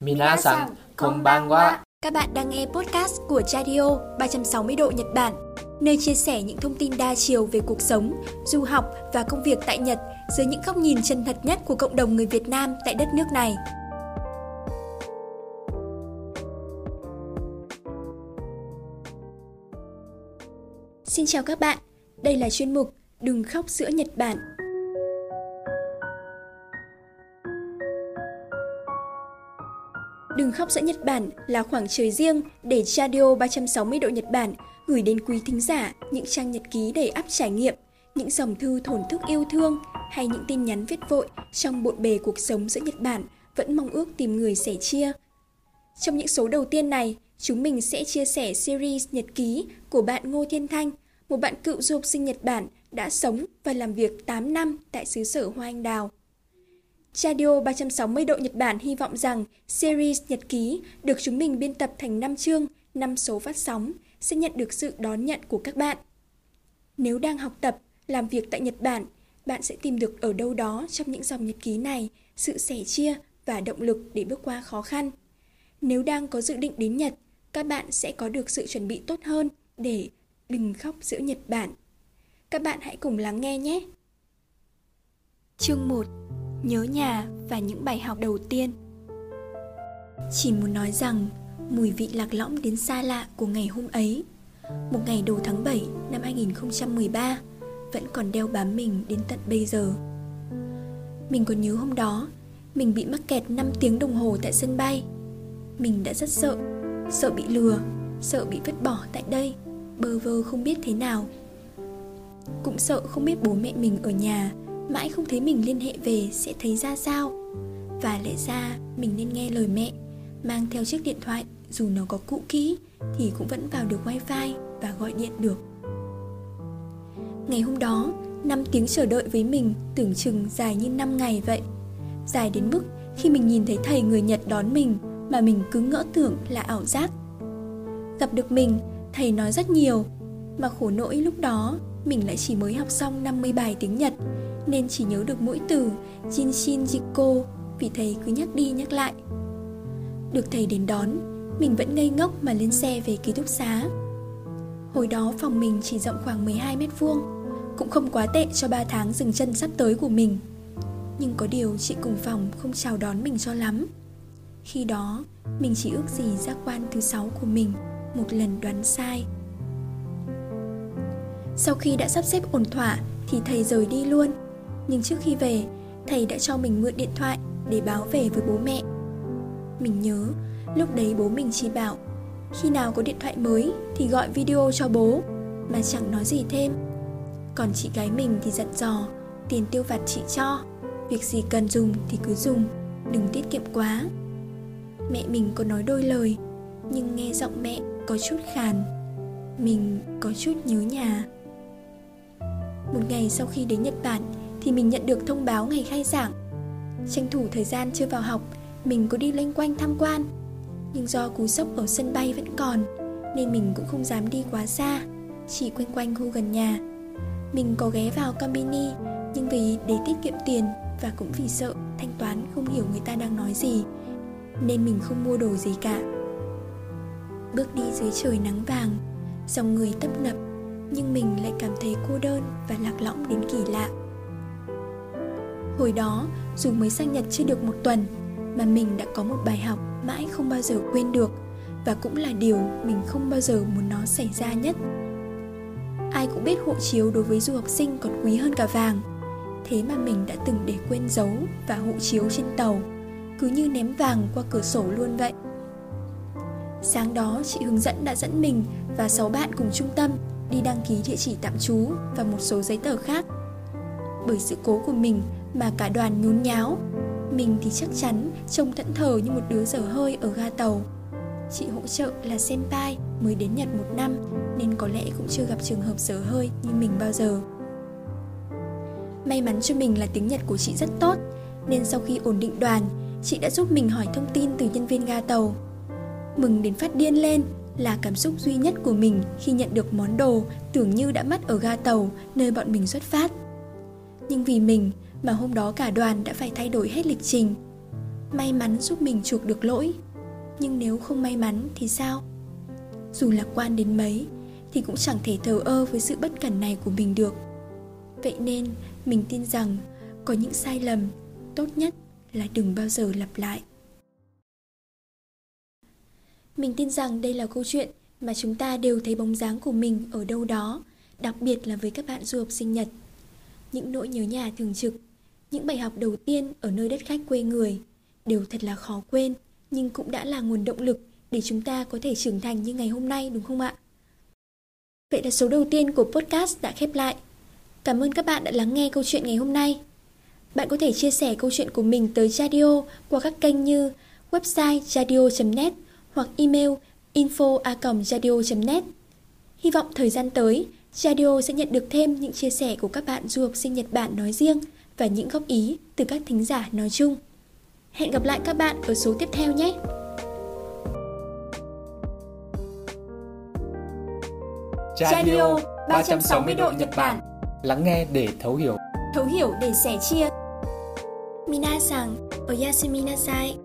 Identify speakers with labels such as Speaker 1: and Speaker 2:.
Speaker 1: Minasan, konbanwa.
Speaker 2: Các bạn đang nghe podcast của Radio 360 độ Nhật Bản, nơi chia sẻ những thông tin đa chiều về cuộc sống, du học và công việc tại Nhật dưới những góc nhìn chân thật nhất của cộng đồng người Việt Nam tại đất nước này. Xin chào các bạn, đây là chuyên mục Đừng khóc giữa Nhật Bản Đừng khóc giữa Nhật Bản là khoảng trời riêng để Radio 360 độ Nhật Bản gửi đến quý thính giả những trang nhật ký đầy ắp trải nghiệm, những dòng thư thổn thức yêu thương hay những tin nhắn viết vội trong bộn bề cuộc sống giữa Nhật Bản vẫn mong ước tìm người sẻ chia. Trong những số đầu tiên này, chúng mình sẽ chia sẻ series nhật ký của bạn Ngô Thiên Thanh, một bạn cựu du học sinh Nhật Bản đã sống và làm việc 8 năm tại xứ sở Hoa Anh Đào. Radio 360 độ Nhật Bản hy vọng rằng series nhật ký được chúng mình biên tập thành 5 chương, 5 số phát sóng sẽ nhận được sự đón nhận của các bạn. Nếu đang học tập, làm việc tại Nhật Bản, bạn sẽ tìm được ở đâu đó trong những dòng nhật ký này sự sẻ chia và động lực để bước qua khó khăn. Nếu đang có dự định đến Nhật, các bạn sẽ có được sự chuẩn bị tốt hơn để đừng khóc giữa Nhật Bản. Các bạn hãy cùng lắng nghe nhé. Chương 1 nhớ nhà và những bài học đầu tiên. Chỉ muốn nói rằng, mùi vị lạc lõng đến xa lạ của ngày hôm ấy, một ngày đầu tháng 7 năm 2013 vẫn còn đeo bám mình đến tận bây giờ. Mình còn nhớ hôm đó, mình bị mắc kẹt 5 tiếng đồng hồ tại sân bay. Mình đã rất sợ sợ bị lừa, sợ bị vứt bỏ tại đây, bơ vơ không biết thế nào. Cũng sợ không biết bố mẹ mình ở nhà mãi không thấy mình liên hệ về sẽ thấy ra sao. Và lẽ ra mình nên nghe lời mẹ, mang theo chiếc điện thoại, dù nó có cũ kỹ, thì cũng vẫn vào được wifi và gọi điện được. Ngày hôm đó 5 tiếng chờ đợi với mình tưởng chừng dài như 5 ngày vậy. Dài đến mức khi mình nhìn thấy thầy người Nhật đón mình mà mình cứ ngỡ tưởng là ảo giác. Gặp được mình, thầy nói rất nhiều, mà khổ nỗi lúc đó mình lại chỉ mới học xong 50 bài tiếng Nhật nên chỉ nhớ được mỗi từ Jinshin Jiko vì thầy cứ nhắc đi nhắc lại. Được thầy đến đón, mình vẫn ngây ngốc mà lên xe về ký túc xá. Hồi đó phòng mình chỉ rộng khoảng 12 mét vuông, cũng không quá tệ cho 3 tháng dừng chân sắp tới của mình. Nhưng có điều chị cùng phòng không chào đón mình cho lắm. Khi đó, mình chỉ ước gì giác quan thứ sáu của mình một lần đoán sai. Sau khi đã sắp xếp ổn thỏa thì thầy rời đi luôn nhưng trước khi về, thầy đã cho mình mượn điện thoại để báo về với bố mẹ. Mình nhớ, lúc đấy bố mình chỉ bảo khi nào có điện thoại mới thì gọi video cho bố mà chẳng nói gì thêm. Còn chị gái mình thì dặn dò, tiền tiêu vặt chị cho, việc gì cần dùng thì cứ dùng, đừng tiết kiệm quá. Mẹ mình có nói đôi lời, nhưng nghe giọng mẹ có chút khàn. Mình có chút nhớ nhà. Một ngày sau khi đến Nhật Bản thì mình nhận được thông báo ngày khai giảng. Tranh thủ thời gian chưa vào học, mình có đi loanh quanh tham quan. Nhưng do cú sốc ở sân bay vẫn còn, nên mình cũng không dám đi quá xa, chỉ quanh quanh khu gần nhà. Mình có ghé vào Combini, nhưng vì để tiết kiệm tiền và cũng vì sợ thanh toán không hiểu người ta đang nói gì, nên mình không mua đồ gì cả. Bước đi dưới trời nắng vàng, dòng người tấp nập, nhưng mình lại cảm thấy cô đơn và lạc lõng đến kỳ lạ. Hồi đó, dù mới sang Nhật chưa được một tuần, mà mình đã có một bài học mãi không bao giờ quên được và cũng là điều mình không bao giờ muốn nó xảy ra nhất. Ai cũng biết hộ chiếu đối với du học sinh còn quý hơn cả vàng. Thế mà mình đã từng để quên dấu và hộ chiếu trên tàu, cứ như ném vàng qua cửa sổ luôn vậy. Sáng đó chị hướng dẫn đã dẫn mình và sáu bạn cùng trung tâm đi đăng ký địa chỉ tạm trú và một số giấy tờ khác. Bởi sự cố của mình mà cả đoàn nhún nháo, mình thì chắc chắn trông thẫn thờ như một đứa dở hơi ở ga tàu. Chị hỗ trợ là senpai mới đến nhật một năm, nên có lẽ cũng chưa gặp trường hợp dở hơi như mình bao giờ. May mắn cho mình là tiếng nhật của chị rất tốt, nên sau khi ổn định đoàn, chị đã giúp mình hỏi thông tin từ nhân viên ga tàu. Mừng đến phát điên lên là cảm xúc duy nhất của mình khi nhận được món đồ tưởng như đã mất ở ga tàu nơi bọn mình xuất phát. Nhưng vì mình mà hôm đó cả đoàn đã phải thay đổi hết lịch trình. may mắn giúp mình chuộc được lỗi, nhưng nếu không may mắn thì sao? Dù lạc quan đến mấy thì cũng chẳng thể thờ ơ với sự bất cẩn này của mình được. Vậy nên mình tin rằng có những sai lầm, tốt nhất là đừng bao giờ lặp lại mình tin rằng đây là câu chuyện mà chúng ta đều thấy bóng dáng của mình ở đâu đó, đặc biệt là với các bạn du học sinh nhật những nỗi nhớ nhà thường trực, những bài học đầu tiên ở nơi đất khách quê người đều thật là khó quên, nhưng cũng đã là nguồn động lực để chúng ta có thể trưởng thành như ngày hôm nay, đúng không ạ? Vậy là số đầu tiên của podcast đã khép lại. Cảm ơn các bạn đã lắng nghe câu chuyện ngày hôm nay. Bạn có thể chia sẻ câu chuyện của mình tới Radio qua các kênh như website radio.net hoặc email info.radio.net. Hy vọng thời gian tới, Radio sẽ nhận được thêm những chia sẻ của các bạn du học sinh Nhật Bản nói riêng và những góp ý từ các thính giả nói chung. Hẹn gặp lại các bạn ở số tiếp theo nhé!
Speaker 1: Radio 360 độ Nhật Bản Lắng nghe để thấu hiểu
Speaker 2: Thấu hiểu để sẻ chia Minasan, oyasumi nasai